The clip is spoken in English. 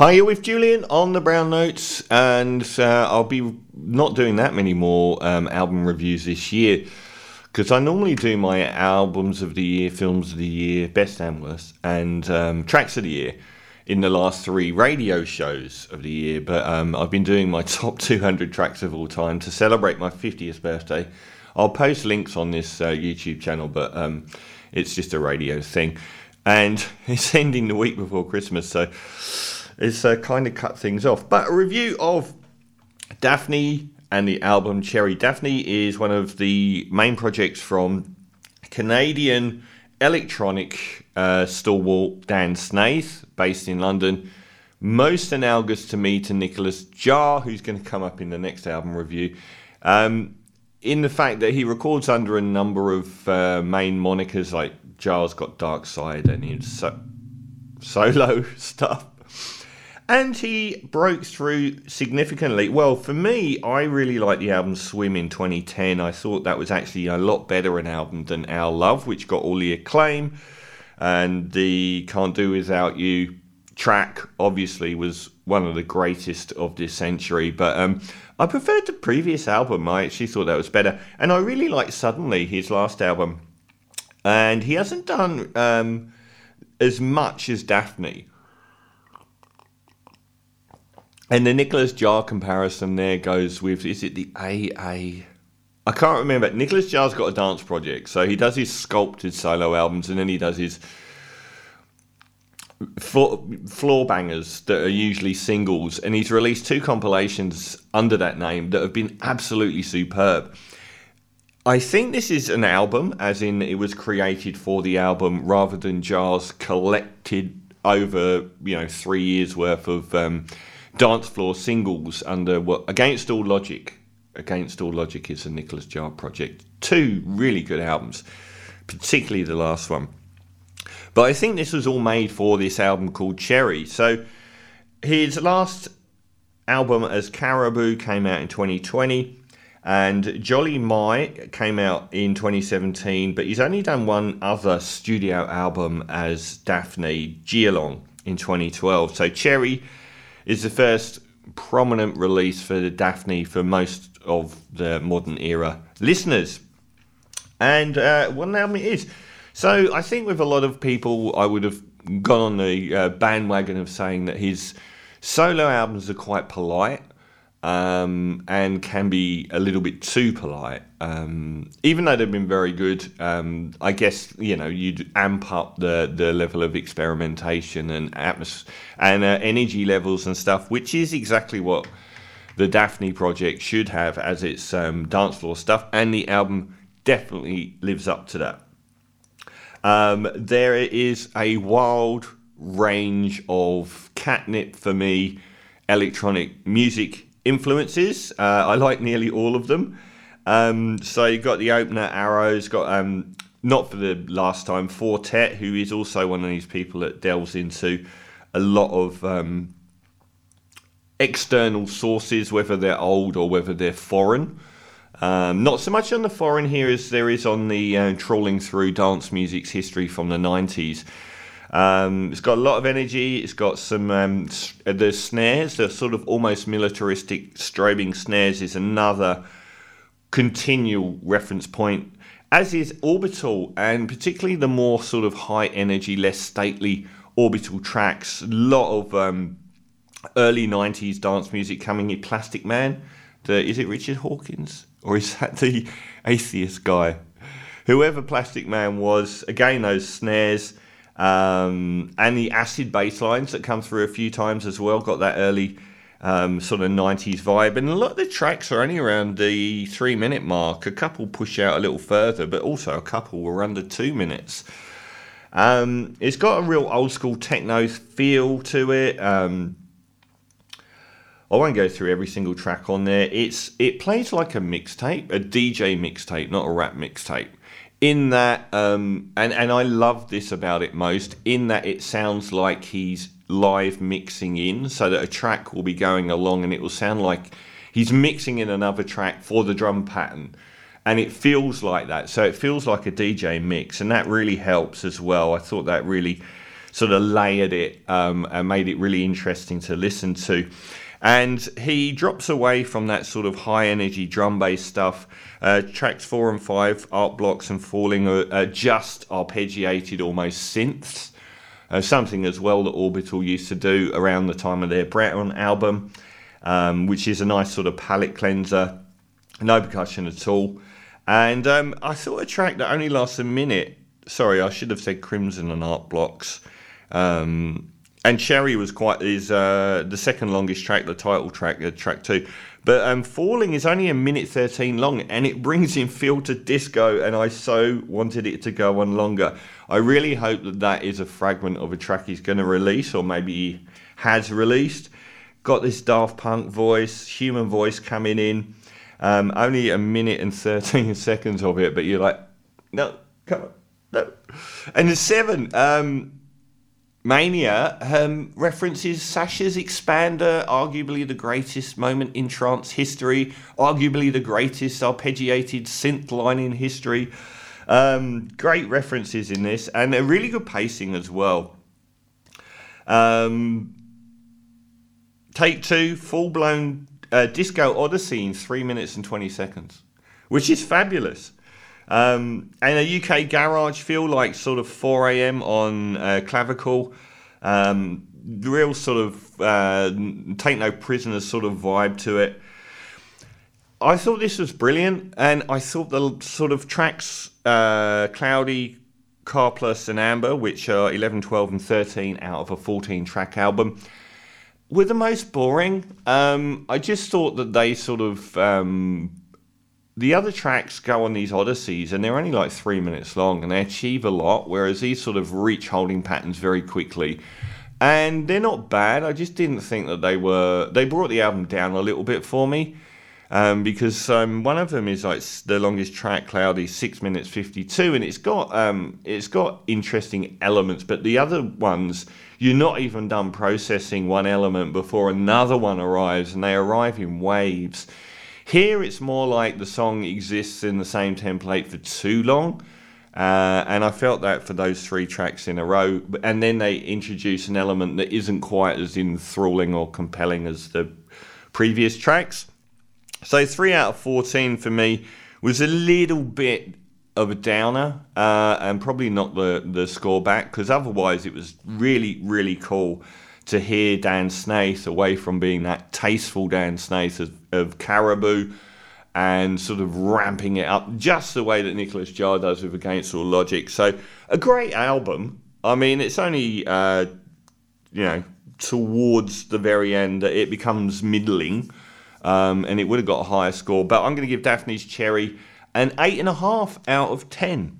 Hi, you're with Julian on the Brown Notes, and uh, I'll be not doing that many more um, album reviews this year because I normally do my albums of the year, films of the year, best and worst, and um, tracks of the year in the last three radio shows of the year. But um, I've been doing my top 200 tracks of all time to celebrate my 50th birthday. I'll post links on this uh, YouTube channel, but um, it's just a radio thing. And it's ending the week before Christmas, so it's uh, kind of cut things off. But a review of Daphni and the album Cherry. Daphni is one of the main projects from Canadian electronic uh, stalwart Dan Snaith, based in London. Most analogous to me to Nicholas Jaar, who's going to come up in the next album review. Um, in the fact that he records under a number of uh, main monikers, like Jaar's got Dark Side and his so- solo stuff and he broke through significantly. Well, for me, I really like the album Swim in 2010. I thought that was actually a lot better an album than Our Love, which got all the acclaim. And the Can't Do Without You track, obviously, was one of the greatest of this century. But um, I preferred the previous album. I actually thought that was better. And I really liked Suddenly, his last album. And he hasn't done um, as much as Daphni. And the Nicholas Jaar comparison there goes with is it the AA? I can't remember. Nicholas Jaar's got a dance project, so he does his sculpted solo albums, and then he does his floor bangers that are usually singles, and he's released two compilations under that name that have been absolutely superb. I think this is an album, as in it was created for the album rather than Jaar's collected over you know three years worth of. Um, dance floor singles under what Against All Logic. Against All Logic is a Nicholas Jaar project. Two really good albums, particularly the last one. But I think this was all made for this album called Cherry. So his last album as Caribou came out in 2020 and Joli Mai came out in 2017, but he's only done one other studio album as Daphni Jiaolong in 2012. So Cherry is the first prominent release for the Daphni for most of the modern era listeners. And uh, what an album it is. So I think with a lot of people, I would have gone on the uh, bandwagon of saying that his solo albums are quite polite um, and can be a little bit too polite. Um, even though they've been very good, um, I guess you know you'd amp up the, the level of experimentation and atmos- and uh, energy levels and stuff, which is exactly what the Daphni project should have as its um, dance floor stuff, and the album definitely lives up to that. Um, there is a wild range of catnip for me electronic music influences. Uh, I like nearly all of them. Um, so you've got the opener Arrows, got um, not for the last time Four Tet, who is also one of these people that delves into a lot of um, external sources, whether they're old or whether they're foreign. Um, not so much on the foreign here as there is on the uh, trawling through dance music's history from the 90s. Um, it's got a lot of energy. It's got some um, uh, the snares, the sort of almost militaristic strobing snares, is another continual reference point. As is Orbital, and particularly the more sort of high energy, less stately Orbital tracks. A lot of um, early '90s dance music coming in. Plastikman, the, is it Richard Hawkins or is that the atheist guy? Whoever Plastikman was, again those snares um, and the acid bass lines that come through a few times as well got that early um, sort of 90s vibe. And a lot of the tracks are only around the three minute mark. A couple push out a little further, but also a couple were under two minutes. Um, it's got a real old school techno feel to it. Um, I won't go through every single track on there. It's it plays like a mixtape, a DJ mixtape, not a rap mixtape in that um, and and I love this about it most in that it sounds like he's live mixing in so that a track will be going along and it will sound like he's mixing in another track for the drum pattern. And it feels like that. So it feels like a DJ mix and that really helps as well. I thought that really sort of layered it um, and made it really interesting to listen to. And he drops away from that sort of high energy drum bass stuff. Uh, tracks four and five, Art Blocks and Falling, are, just arpeggiated almost synths. Uh, something as well that Orbital used to do around the time of their Breton album, um, which is a nice sort of palate cleanser. No percussion at all. And um, I thought a track that only lasts a minute. Sorry, I should have said Crimson and Art Blocks. Um, and Cherry was quite is uh, the second longest track, the title track, uh, track two. But um, Falling is only a minute thirteen long, and it brings in filter disco, and I so wanted it to go on longer. I really hope that that is a fragment of a track he's going to release, or maybe he has released. Got this Daft Punk voice, human voice coming in. Um, only a minute and thirteen seconds of it, but you're like, no, come on, no. And the seven. Um, Mania um, references Sasha's Xpander, arguably the greatest moment in trance history, arguably the greatest arpeggiated synth line in history. Um, great references in this, and a really good pacing as well. Um, take two, full blown uh, disco odyssey in three minutes and 20 seconds, which is fabulous. Um, and a UK garage feel like sort of 4 a.m. on uh, clavicle. Um, real sort of uh, take no prisoners sort of vibe to it. I thought this was brilliant, and I thought the sort of tracks uh, Cloudy, Karplus, and Amber, which are 11, 12, and 13 out of a 14 track album, were the most boring. Um, I just thought that they sort of um, the other tracks go on these odysseys and they're only like three minutes long and they achieve a lot, whereas these sort of reach holding patterns very quickly. And they're not bad. I just didn't think that they were. They brought the album down a little bit for me. Um, because um, one of them is like the longest track, Cloudy, six minutes fifty-two, and it's got um, it's got interesting elements. But the other ones, you're not even done processing one element before another one arrives, and they arrive in waves. Here it's more like the song exists in the same template for too long. Uh, and I felt that for those three tracks in a row. And then they introduce an element that isn't quite as enthralling or compelling as the previous tracks. So, three out of 14 for me was a little bit of a downer uh, and probably not the, the score back because otherwise it was really, really cool to hear Dan Snaith away from being that tasteful Dan Snaith of, of Caribou and sort of ramping it up just the way that Nicholas Jaar does with Against All Logic. So a great album. I mean, it's only uh, you know towards the very end that it becomes middling, um, and it would have got a higher score. But I'm going to give Daphni's Cherry an eight and a half out of ten.